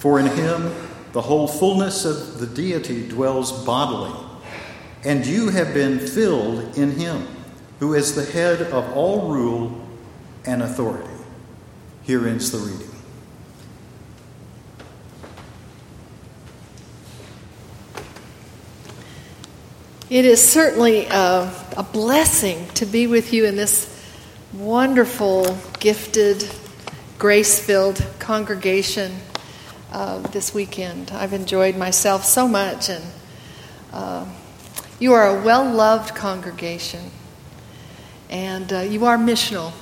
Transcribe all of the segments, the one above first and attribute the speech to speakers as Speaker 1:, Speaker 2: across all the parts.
Speaker 1: For in him the whole fullness of the deity dwells bodily, and you have been filled in him, who is the head of all rule and authority. Here ends the reading.
Speaker 2: It is certainly a, a, blessing to be with you in this wonderful, gifted, grace filled congregation uh, this weekend. I've enjoyed myself so much, and uh, you are a well loved congregation, and uh, you are missional.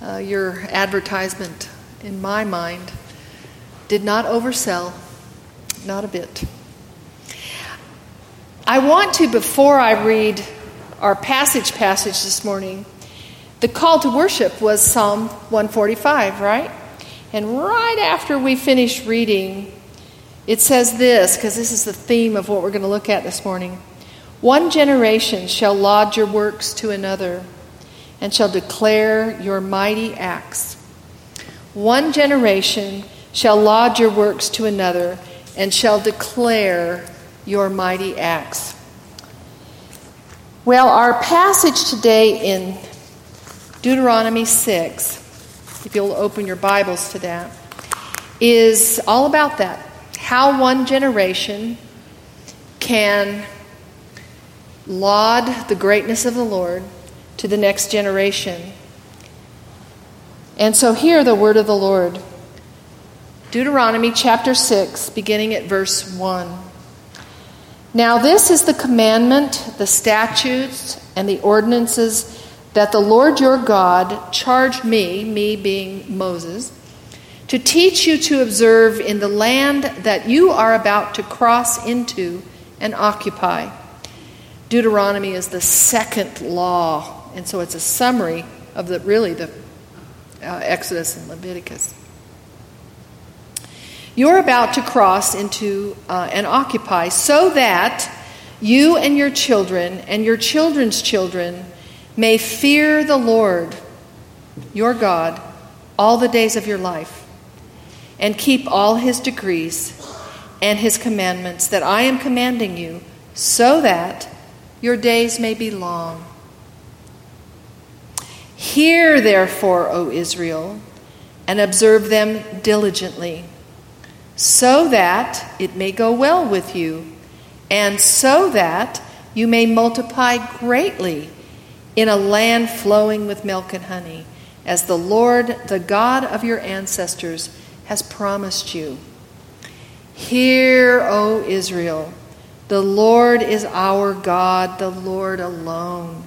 Speaker 2: Uh, your advertisement, in my mind, did not oversell, not a bit. I want to, before I read our passage passage this morning, the call to worship was Psalm 145, right? And right after we finish reading, it says this, because this is the theme of what we're going to look at this morning. One generation shall laud your works to another, and shall declare your mighty acts. One generation shall laud your works to another, and shall declare your mighty acts. Well, our passage today in Deuteronomy 6, if you'll open your Bibles to that, is all about that. How one generation can laud the greatness of the Lord to the next generation. And so, hear the word of the Lord. Deuteronomy chapter 6, beginning at verse 1. Now, this is the commandment, the statutes, and the ordinances that the Lord your God charged me, me being Moses, to teach you to observe in the land that you are about to cross into and occupy. Deuteronomy is the second law, and so it's a summary of the really the uh, Exodus and Leviticus. You're about to cross into uh, and occupy so that you and your children and your children's children may fear the Lord your God all the days of your life and keep all his decrees and his commandments that I am commanding you so that your days may be long. Hear therefore, O Israel, and observe them diligently so that it may go well with you, and so that you may multiply greatly in a land flowing with milk and honey, as the Lord, the God of your ancestors, has promised you. Hear, O Israel, the Lord is our God, the Lord alone.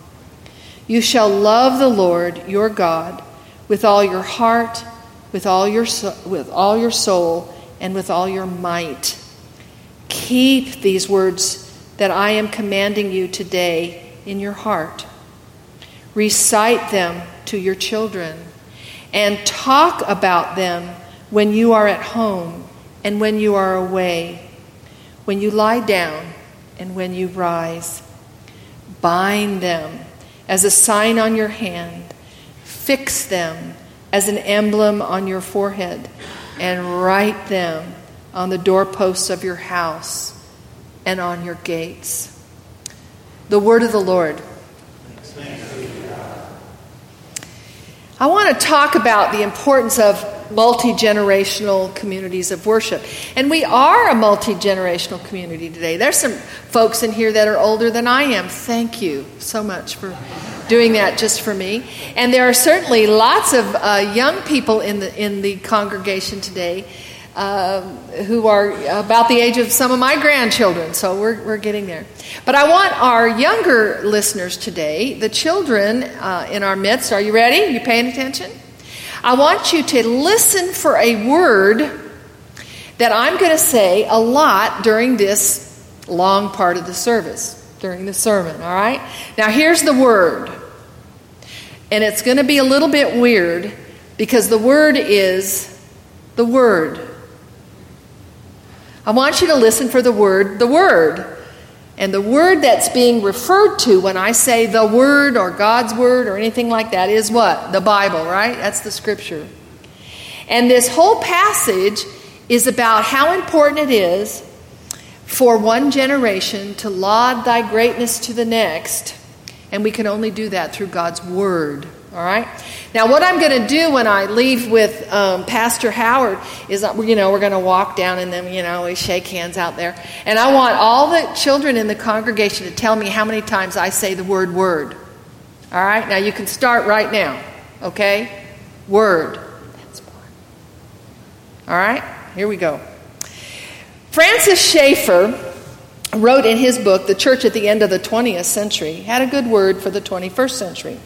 Speaker 2: You shall love the Lord your God with all your heart, with all your, with all your soul, and with all your might. Keep these words that I am commanding you today in your heart. Recite them to your children and talk about them when you are at home and when you are away, when you lie down and when you rise. Bind them as a sign on your hand, fix them as an emblem on your forehead and write them on the doorposts of your house and on your gates. The word of the Lord. I want to talk about the importance of multi generational communities of worship. And we are a multi generational community today. There's some folks in here that are older than I am. Thank you so much for doing that just for me. And there are certainly lots of uh, young people in the, in the congregation today. Uh, who are about the age of some of my grandchildren, so we're, we're getting there. But I want our younger listeners today, the children uh, in our midst, are you ready? You paying attention? I want you to listen for a word that I'm going to say a lot during this long part of the service, during the sermon, all right? Now, here's the word. And it's going to be a little bit weird because the word is the word. I want you to listen for the word, the word. And the word that's being referred to when I say the word or God's word or anything like that is what? The Bible, right? That's the scripture. And this whole passage is about how important it is for one generation to laud thy greatness to the next. And we can only do that through God's word. All right. Now, what I'm going to do when I leave with um, Pastor Howard is, uh, you know, we're going to walk down and then, you know, we shake hands out there. And I want all the children in the congregation to tell me how many times I say the word word. All right. Now, you can start right now. Okay. Word. All right. Here we go. Francis Schaeffer wrote in his book, The Church at the End of the 20th Century, had a good word for the 21st century.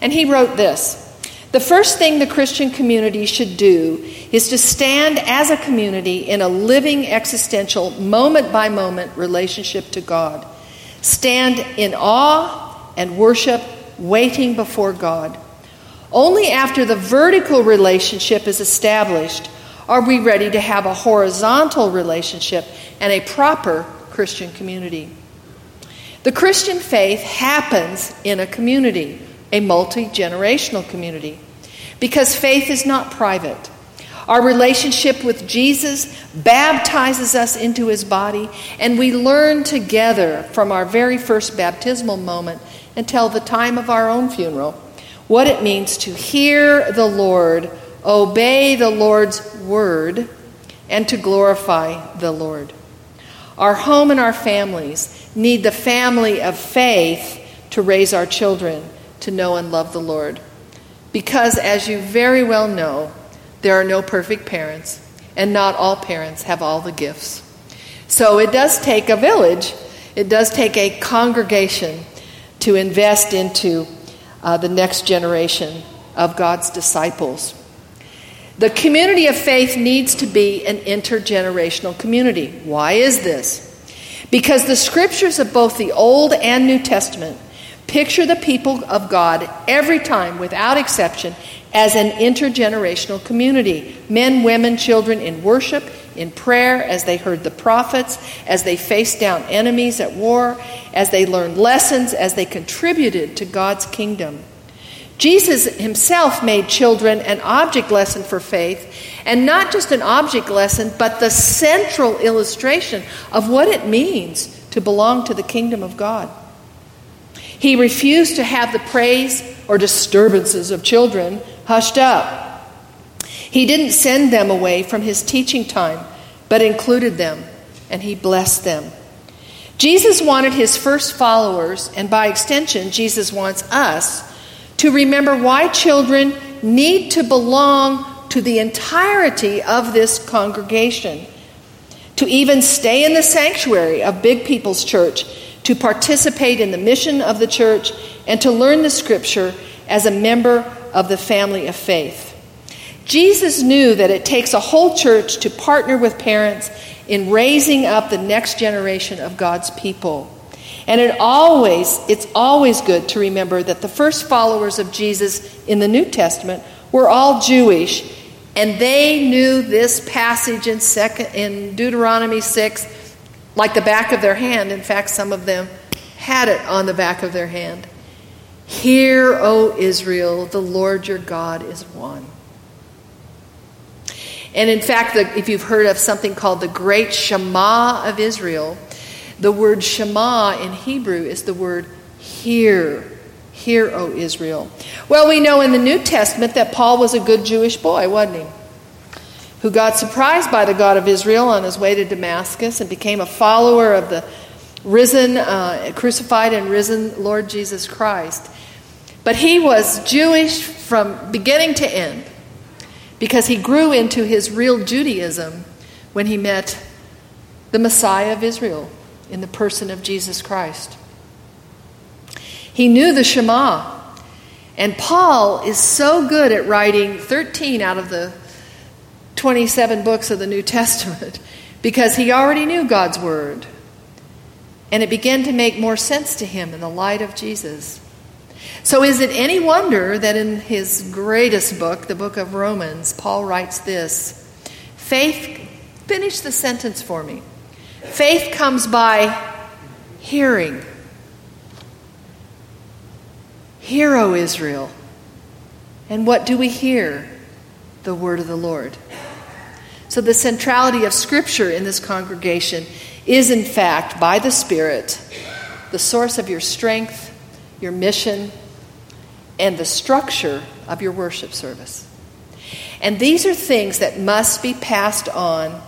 Speaker 2: And he wrote this The first thing the Christian community should do is to stand as a community in a living, existential, moment by moment relationship to God. Stand in awe and worship, waiting before God. Only after the vertical relationship is established are we ready to have a horizontal relationship and a proper Christian community. The Christian faith happens in a community a multi generational community. Because faith is not private. Our relationship with Jesus baptizes us into his body, and we learn together from our very first baptismal moment until the time of our own funeral what it means to hear the Lord, obey the Lord's word, and to glorify the Lord. Our home and our families need the family of faith to raise our children to know and love the Lord. Because, as you very well know, there are no perfect parents, and not all parents have all the gifts. So it does take a village, it does take a congregation to invest into uh, the next generation of God's disciples. The community of faith needs to be an intergenerational community. Why is this? Because the scriptures of both the Old and New Testament Picture the people of God every time, without exception, as an intergenerational community men, women, children in worship, in prayer, as they heard the prophets, as they faced down enemies at war, as they learned lessons, as they contributed to God's kingdom. Jesus himself made children an object lesson for faith, and not just an object lesson, but the central illustration of what it means to belong to the kingdom of God. He refused to have the praise or disturbances of children hushed up. He didn't send them away from his teaching time, but included them, and he blessed them. Jesus wanted his first followers, and by extension, Jesus wants us, to remember why children need to belong to the entirety of this congregation, to even stay in the sanctuary of Big People's Church to participate in the mission of the church, and to learn the scripture as a member of the family of faith. Jesus knew that it takes a whole church to partner with parents in raising up the next generation of God's people. And it always it's always good to remember that the first followers of Jesus in the New Testament were all Jewish and they knew this passage in second in Deuteronomy 6 like the back of their hand. In fact, some of them had it on the back of their hand. Hear, O Israel, the Lord your God is one. And in fact, the, if you've heard of something called the Great Shema of Israel, the word Shema in Hebrew is the word hear. Hear, O Israel. Well, we know in the New Testament that Paul was a good Jewish boy, wasn't he? Who got surprised by the God of Israel on his way to Damascus and became a follower of the risen, uh, crucified, and risen Lord Jesus Christ. But he was Jewish from beginning to end because he grew into his real Judaism when he met the Messiah of Israel in the person of Jesus Christ. He knew the Shema. And Paul is so good at writing 13 out of the 27 books of the New Testament because he already knew God's Word. And it began to make more sense to him in the light of Jesus. So, is it any wonder that in his greatest book, the book of Romans, Paul writes this Faith, finish the sentence for me. Faith comes by hearing. Hear, O Israel. And what do we hear? The word of the Lord. So, the centrality of Scripture in this congregation is, in fact, by the Spirit, the source of your strength, your mission, and the structure of your worship service. And these are things that must be passed on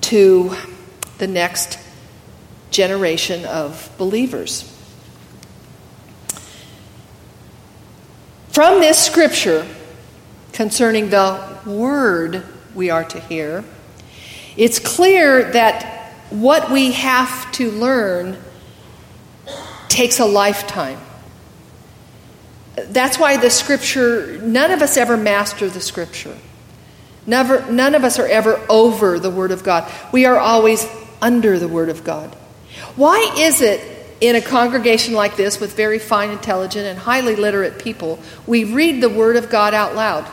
Speaker 2: to the next generation of believers. From this scripture concerning the word we are to hear, it's clear that what we have to learn takes a lifetime. That's why the scripture, none of us ever master the scripture. Never, none of us are ever over the Word of God. We are always under the Word of God. Why is it in a congregation like this with very fine, intelligent, and highly literate people, we read the Word of God out loud?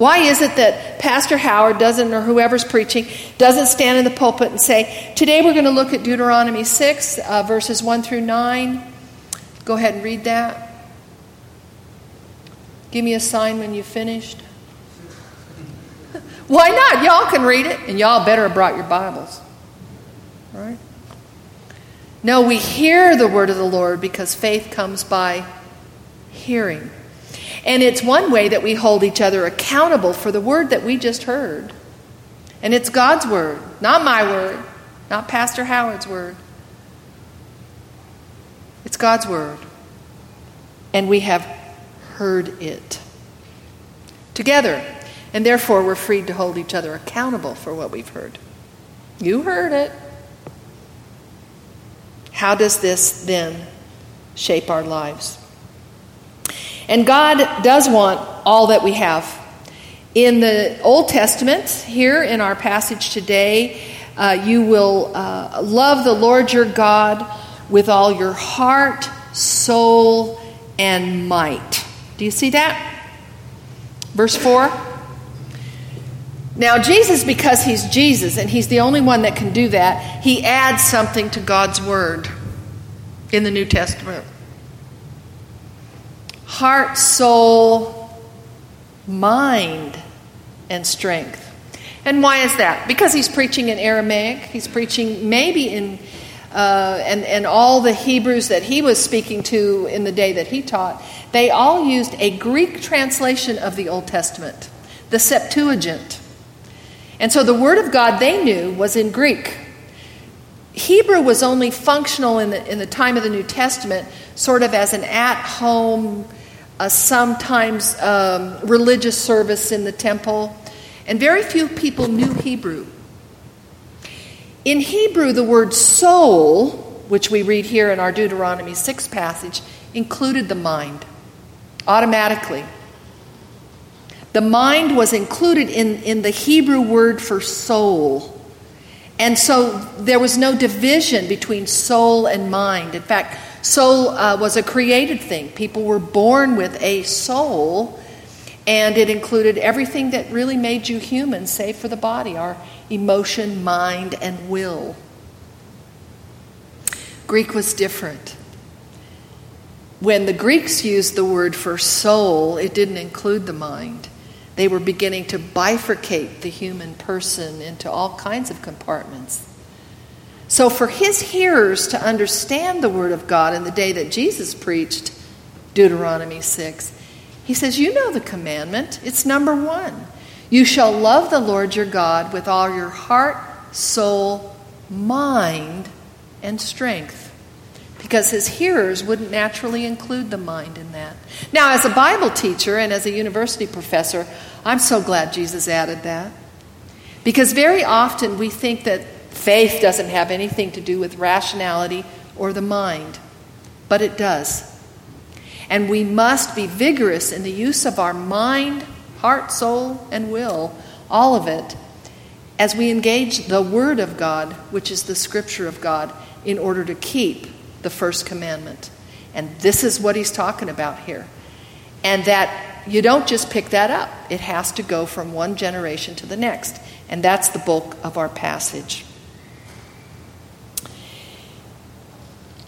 Speaker 2: Why is it that Pastor Howard doesn't, or whoever's preaching, doesn't stand in the pulpit and say, Today we're going to look at Deuteronomy 6, uh, verses 1 through 9? Go ahead and read that. Give me a sign when you've finished. Why not? Y'all can read it, and y'all better have brought your Bibles. Right? No, we hear the word of the Lord because faith comes by hearing. And it's one way that we hold each other accountable for the word that we just heard. And it's God's word, not my word, not Pastor Howard's word. It's God's word. And we have heard it together. And therefore, we're free to hold each other accountable for what we've heard. You heard it. How does this then shape our lives? And God does want all that we have. In the Old Testament, here in our passage today, uh, you will uh, love the Lord your God with all your heart, soul, and might. Do you see that? Verse 4. Now, Jesus, because he's Jesus and he's the only one that can do that, he adds something to God's word in the New Testament heart, soul, mind, and strength. And why is that? Because he's preaching in Aramaic, he's preaching maybe in. Uh, and, and all the Hebrews that he was speaking to in the day that he taught, they all used a Greek translation of the Old Testament, the Septuagint. And so the Word of God they knew was in Greek. Hebrew was only functional in the, in the time of the New Testament, sort of as an at home uh, sometimes um, religious service in the temple, and very few people knew Hebrew. In Hebrew, the word soul, which we read here in our Deuteronomy 6 passage, included the mind automatically. The mind was included in, in the Hebrew word for soul. And so there was no division between soul and mind. In fact, Soul uh, was a created thing. People were born with a soul, and it included everything that really made you human, save for the body our emotion, mind, and will. Greek was different. When the Greeks used the word for soul, it didn't include the mind. They were beginning to bifurcate the human person into all kinds of compartments. So, for his hearers to understand the Word of God in the day that Jesus preached Deuteronomy 6, he says, You know the commandment. It's number one. You shall love the Lord your God with all your heart, soul, mind, and strength. Because his hearers wouldn't naturally include the mind in that. Now, as a Bible teacher and as a university professor, I'm so glad Jesus added that. Because very often we think that Faith doesn't have anything to do with rationality or the mind, but it does. And we must be vigorous in the use of our mind, heart, soul, and will, all of it, as we engage the Word of God, which is the Scripture of God, in order to keep the first commandment. And this is what he's talking about here. And that you don't just pick that up, it has to go from one generation to the next. And that's the bulk of our passage.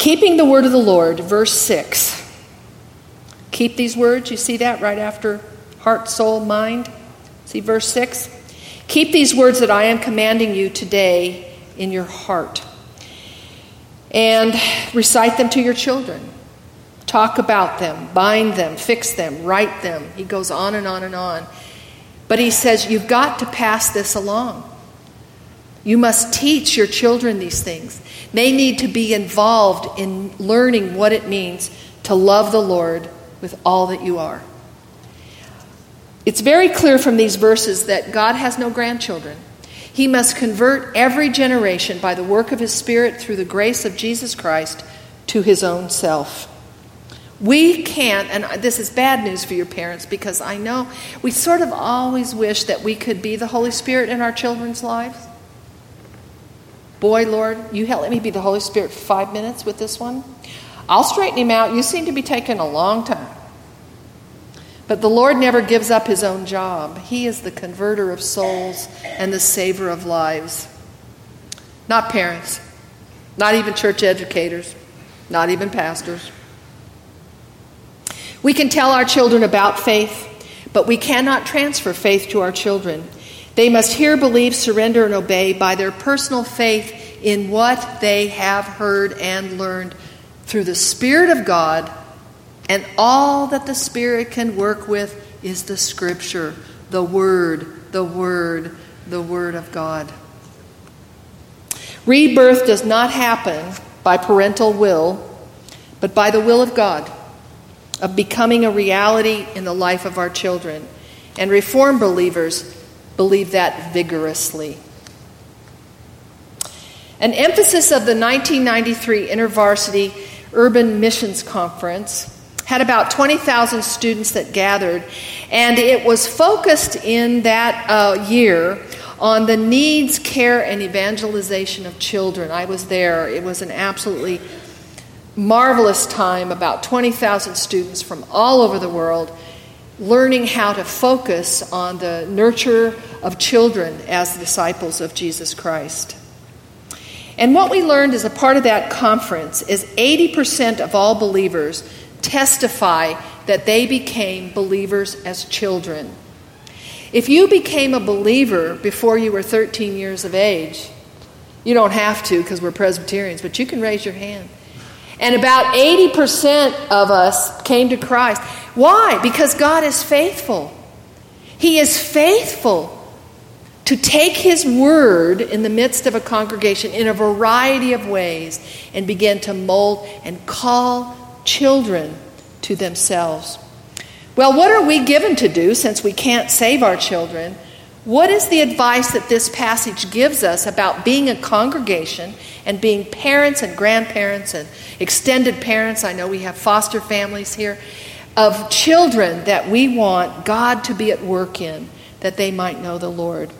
Speaker 2: Keeping the word of the Lord, verse 6. Keep these words. You see that right after heart, soul, mind? See verse 6? Keep these words that I am commanding you today in your heart. And recite them to your children. Talk about them, bind them, fix them, write them. He goes on and on and on. But he says, You've got to pass this along. You must teach your children these things. They need to be involved in learning what it means to love the Lord with all that you are. It's very clear from these verses that God has no grandchildren. He must convert every generation by the work of His Spirit through the grace of Jesus Christ to His own self. We can't, and this is bad news for your parents because I know we sort of always wish that we could be the Holy Spirit in our children's lives. Boy, Lord, you let me be the Holy Spirit five minutes with this one. I'll straighten him out. You seem to be taking a long time. But the Lord never gives up his own job. He is the converter of souls and the saver of lives. Not parents, not even church educators, not even pastors. We can tell our children about faith, but we cannot transfer faith to our children. They must hear, believe, surrender, and obey by their personal faith in what they have heard and learned through the Spirit of God. And all that the Spirit can work with is the Scripture, the Word, the Word, the Word of God. Rebirth does not happen by parental will, but by the will of God, of becoming a reality in the life of our children. And Reformed believers believe that vigorously. An emphasis of the 1993 InterVarsity Urbana Missions Conference had about 20,000 students that gathered, and it was focused in that uh, year on the needs, care, and evangelization of children. I was there. It was an absolutely marvelous time, about 20,000 students from all over the world learning how to focus on the nurture of children as disciples of Jesus Christ. And what we learned as a part of that conference is 80% of all believers testify that they became believers as children. If you became a believer before you were 13 years of age, you don't have to because we're Presbyterians, but you can raise your hand. And about 80% of us came to Christ. Why? Because God is faithful. He is faithful to take His word in the midst of a congregation in a variety of ways and begin to mold and call children to themselves. Well, what are we given to do since we can't save our children? What is the advice that this passage gives us about being a congregation and being parents and grandparents and extended parents? I know we have foster families here of children that we want God to be at work in, that they might know the Lord.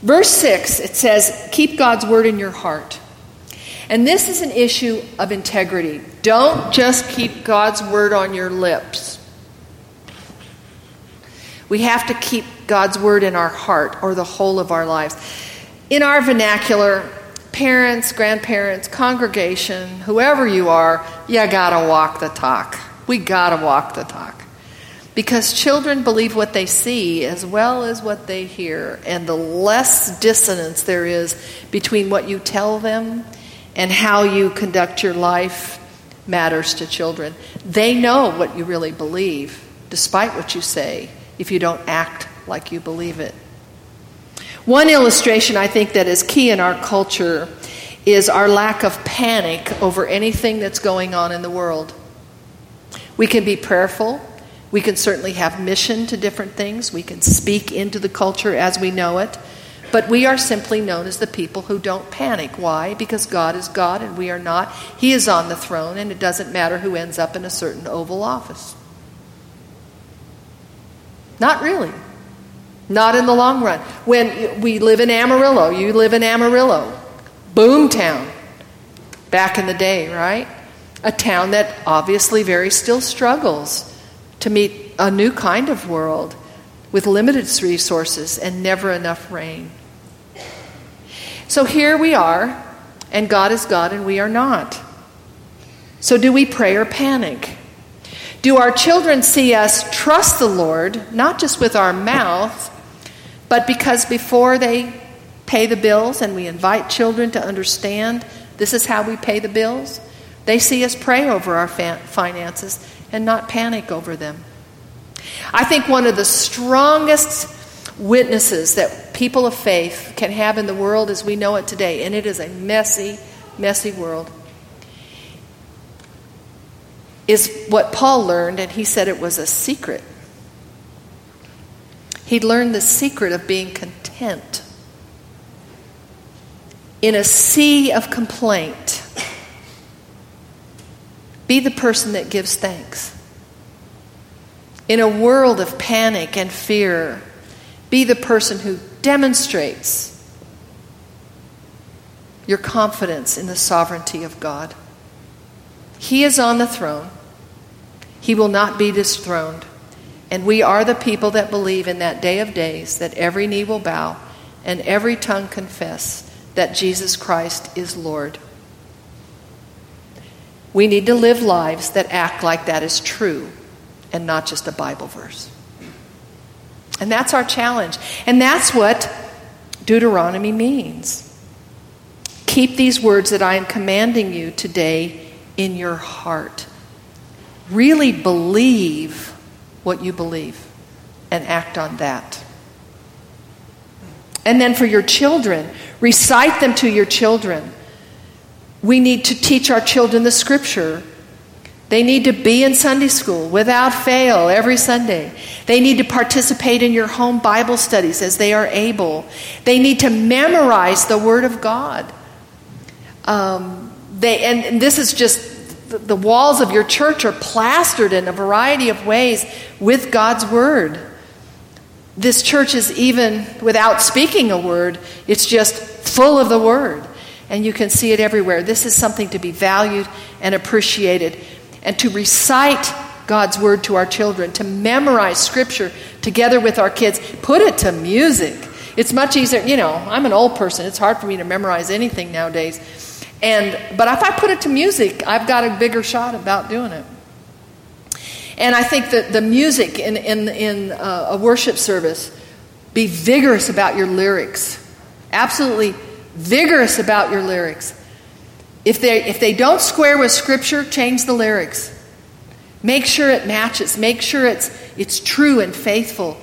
Speaker 2: Verse 6, it says, Keep God's word in your heart. And this is an issue of integrity. Don't just keep God's word on your lips. We have to keep God's word in our heart or the whole of our lives. In our vernacular, parents, grandparents, congregation, whoever you are, you gotta walk the talk. We gotta walk the talk. Because children believe what they see as well as what they hear. And the less dissonance there is between what you tell them and how you conduct your life matters to children. They know what you really believe, despite what you say, if you don't act like you believe it. One illustration I think that is key in our culture is our lack of panic over anything that's going on in the world. We can be prayerful. We can certainly have mission to different things. We can speak into the culture as we know it. But we are simply known as the people who don't panic. Why? Because God is God and we are not. He is on the throne, and it doesn't matter who ends up in a certain Oval Office. Not really. Not in the long run. When we live in Amarillo, you live in Amarillo, boomtown, back in the day, right? A town that obviously very still struggles to meet a new kind of world with limited resources and never enough rain. So here we are, and God is God and we are not. So do we pray or panic? Do our children see us trust the Lord, not just with our mouth, but because before they pay the bills, and we invite children to understand this is how we pay the bills, they see us pray over our finances and not panic over them. I think one of the strongest witnesses that people of faith can have in the world as we know it today, and it is a messy, messy world, is what Paul learned, and he said it was a secret. He learned the secret of being content. In a sea of complaint, be the person that gives thanks. In a world of panic and fear, be the person who demonstrates your confidence in the sovereignty of God. He is on the throne, He will not be dethroned. And we are the people that believe in that day of days that every knee will bow and every tongue confess that Jesus Christ is Lord. We need to live lives that act like that is true and not just a Bible verse. And that's our challenge. And that's what Deuteronomy means. Keep these words that I am commanding you today in your heart. Really believe what you believe and act on that. And then for your children, recite them to your children. We need to teach our children the scripture they need to be in Sunday school without fail every Sunday. They need to participate in your home Bible studies as they are able. They need to memorize the Word of God. Um, they, and, and this is just the, walls of your church are plastered in a variety of ways with God's Word. This church is even without speaking a word, it's just full of the Word. And you can see it everywhere. This is something to be valued and appreciated and to recite God's word to our children, to memorize scripture together with our kids, put it to music. It's much easier, you know, I'm an old person. It's hard for me to memorize anything nowadays. And but if I put it to music, I've got a bigger shot about doing it. And I think that the music in, in, in uh, a worship service, be vigorous about your lyrics. Absolutely vigorous about your lyrics. If they, if they don't square with Scripture, change the lyrics. Make sure it matches. Make sure it's, it's true and faithful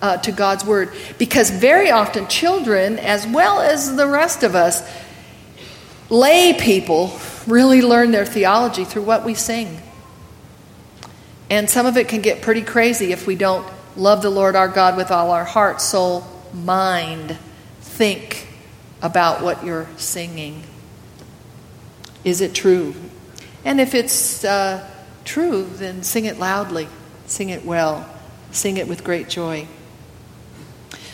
Speaker 2: uh, to God's Word. Because very often, children, as well as the rest of us, lay people, really learn their theology through what we sing. And some of it can get pretty crazy if we don't love the Lord our God with all our heart, soul, mind. Think about what you're singing. Is it true? And if it's uh, true, then sing it loudly, sing it well, sing it with great joy.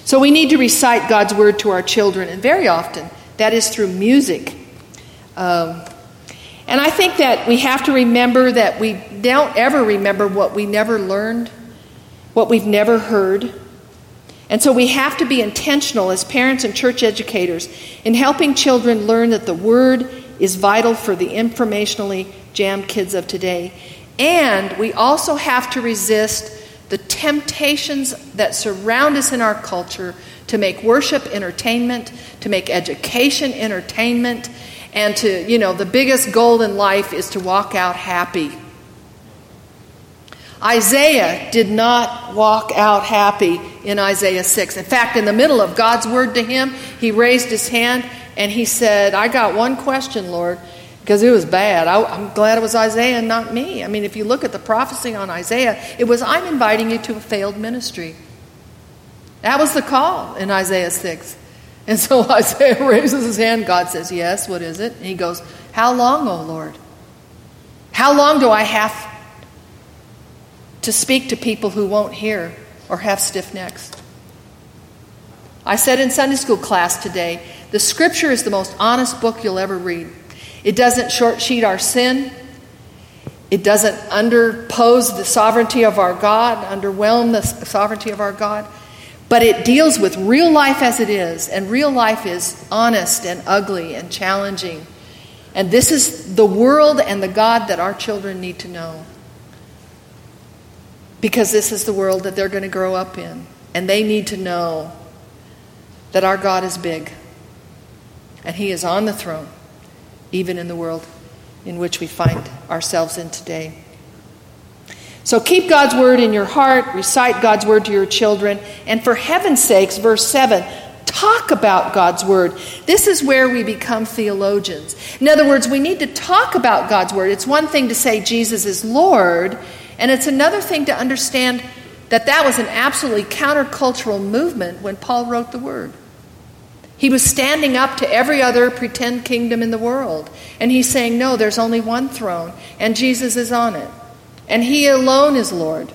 Speaker 2: So we need to recite God's word to our children, and very often that is through music. Um, and I think that we have to remember that we don't ever remember what we never learned, what we've never heard. And so we have to be intentional as parents and church educators in helping children learn that the Word is vital for the informationally jammed kids of today. And we also have to resist the temptations that surround us in our culture to make worship entertainment, to make education entertainment, and to, you know, the biggest goal in life is to walk out happy. Isaiah did not walk out happy in Isaiah 6. In fact, in the middle of God's word to him, he raised his hand and he said, I got one question, Lord, because it was bad. I, am glad it was Isaiah and not me. I mean, if you look at the prophecy on Isaiah, it was, I'm inviting you to a failed ministry. That was the call in Isaiah 6. And so Isaiah raises his hand. God says, Yes, what is it? And he goes, How long, O Lord? How long do I have to speak to people who won't hear or have stiff necks. I said in Sunday school class today the scripture is the most honest book you'll ever read. It doesn't shortsheet our sin, it doesn't underpose the sovereignty of our God, underwhelm the sovereignty of our God, but it deals with real life as it is, and real life is honest and ugly and challenging. And this is the world and the God that our children need to know. Because this is the world that they're going to grow up in. And they need to know that our God is big. And He is on the throne, even in the world in which we find ourselves in today. So keep God's word in your heart, recite God's word to your children, and for heaven's sakes, verse 7, talk about God's word. This is where we become theologians. In other words, we need to talk about God's word. It's one thing to say Jesus is Lord, and it's another thing to understand that that was an absolutely countercultural movement when Paul wrote the word. He was standing up to every other pretend kingdom in the world. And he's saying, no, there's only one throne, and Jesus is on it. And he alone is Lord.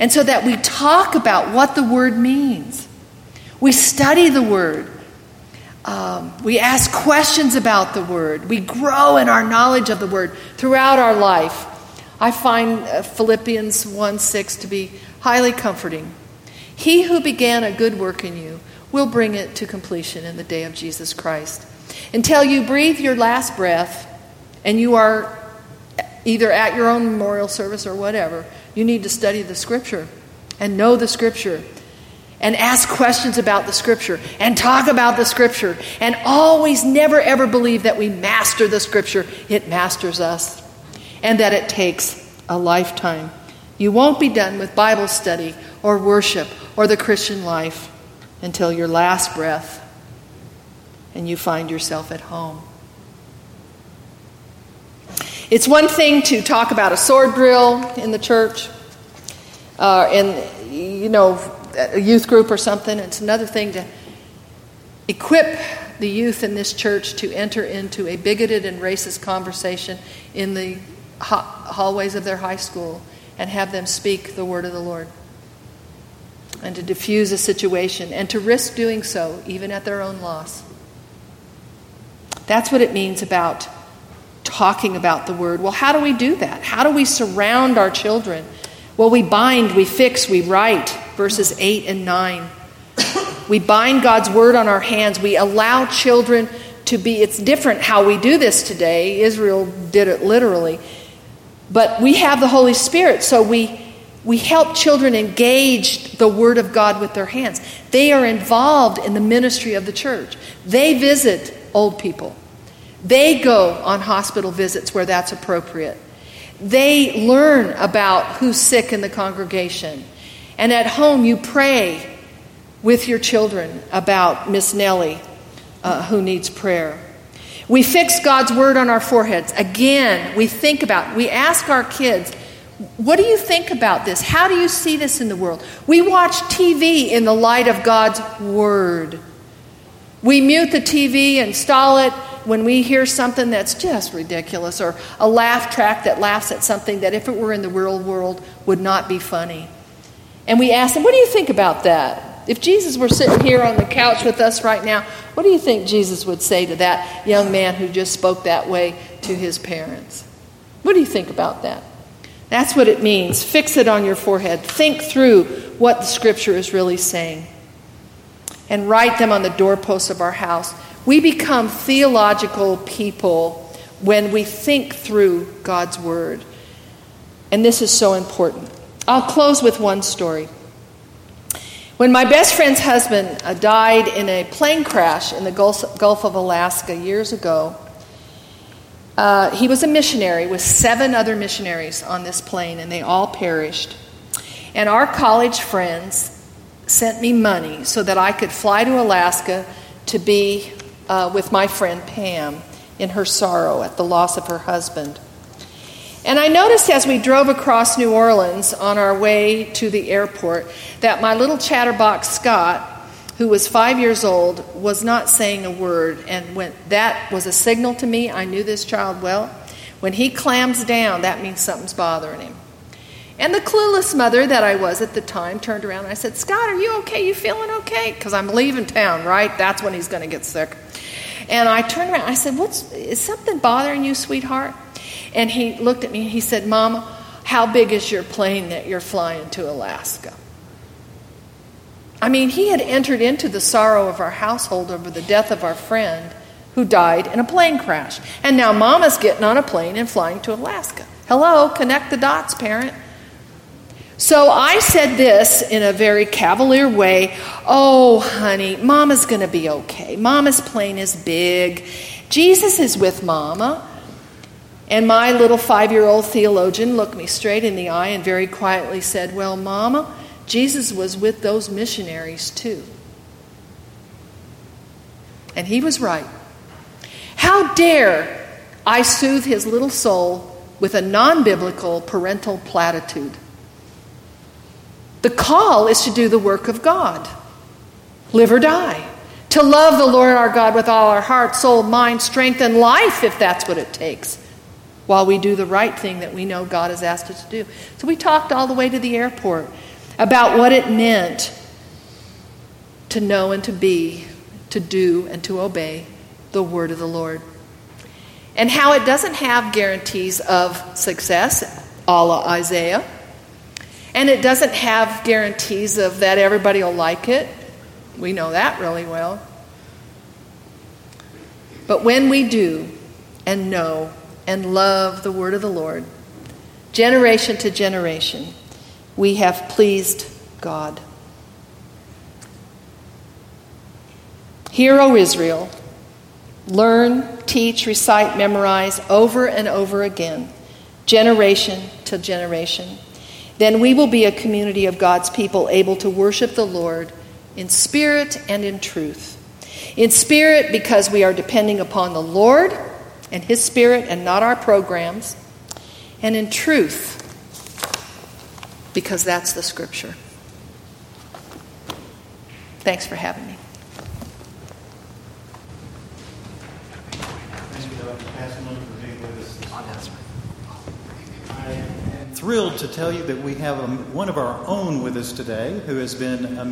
Speaker 2: And so that we talk about what the word means. We study the word. Um, we ask questions about the word. We grow in our knowledge of the word throughout our life. I find uh, Philippians 1 6 to be highly comforting. He who began a good work in you will bring it to completion in the day of Jesus Christ. Until you breathe your last breath and you are either at your own memorial service or whatever, you need to study the Scripture and know the Scripture and ask questions about the Scripture and talk about the Scripture and always never ever believe that we master the Scripture. It masters us and that it takes a lifetime. You won't be done with Bible study or worship or the Christian life until your last breath and you find yourself at home. It's one thing to talk about a sword drill in the church, uh, in you know a youth group or something. It's another thing to equip the youth in this church to enter into a bigoted and racist conversation in the hallways of their high school and have them speak the word of the Lord and to diffuse a situation and to risk doing so even at their own loss. That's what it means about talking about the word. Well, how do we do that? How do we surround our children? Well, we bind, we fix, we write, verses 8 and 9. We bind God's word on our hands. We allow children to be, it's different how we do this today. Israel did it literally. But we have the Holy Spirit, so we we help children engage the Word of God with their hands. They are involved in the ministry of the church. They visit old people. They go on hospital visits where that's appropriate. They learn about who's sick in the congregation. And at home, you pray with your children about Miss Nellie, uh, who needs prayer. We fix God's word on our foreheads. Again, we think about, we ask our kids, what do you think about this? How do you see this in the world? We watch TV in the light of God's Word. We mute the TV, install it when we hear something that's just ridiculous, or a laugh track that laughs at something that, if it were in the real world, would not be funny. And we ask them, What do you think about that? If Jesus were sitting here on the couch with us right now, what do you think Jesus would say to that young man who just spoke that way to his parents? What do you think about that? That's what it means. Fix it on your forehead. Think through what the scripture is really saying. And write them on the doorposts of our house. We become theological people when we think through God's word. And this is so important. I'll close with one story. When my best friend's husband uh, died in a plane crash in the Gulf, Gulf of Alaska years ago, uh, he was a missionary with seven other missionaries on this plane, and they all perished. And our college friends sent me money so that I could fly to Alaska to be uh, with my friend Pam in her sorrow at the loss of her husband. And I noticed as we drove across New Orleans on our way to the airport that my little chatterbox Scott who was five years old, was not saying a word. And when that was a signal to me, I knew this child well. When he clams down, that means something's bothering him. And the clueless mother that I was at the time turned around and I said, Scott, are you okay? You feeling okay? Because I'm leaving town, right? That's when he's going to get sick. And I turned around. I said, What's, is something bothering you, sweetheart? And he looked at me he said, Mama, how big is your plane that you're flying to Alaska? I mean, he had entered into the sorrow of our household over the death of our friend who died in a plane crash. And now mama's getting on a plane and flying to Alaska. Hello, connect the dots, parent. So I said this in a very cavalier way Oh, honey, mama's going to be okay. Mama's plane is big. Jesus is with mama. And my little five year old theologian looked me straight in the eye and very quietly said, Well, mama, Jesus was with those missionaries too. And he was right. How dare I soothe his little soul with a non biblical parental platitude? The call is to do the work of God, live or die, to love the Lord our God with all our heart, soul, mind, strength, and life, if that's what it takes, while we do the right thing that we know God has asked us to do. So we talked all the way to the airport about what it meant to know and to be, to do and to obey the word of the Lord. And how it doesn't have guarantees of success, a la Isaiah. And it doesn't have guarantees of that everybody will like it. We know that really well. But when we do and know and love the word of the Lord, generation to generation, we have pleased God. Hear, O Israel, learn, teach, recite, memorize over and over again, generation to generation. Then we will be a community of God's people able to worship the Lord in spirit and in truth. In spirit, because we are depending upon the Lord and His Spirit and not our programs. And in truth, because that's the scripture. Thanks for having me.
Speaker 1: Thrilled to tell you that we have one of our own with us today who has been a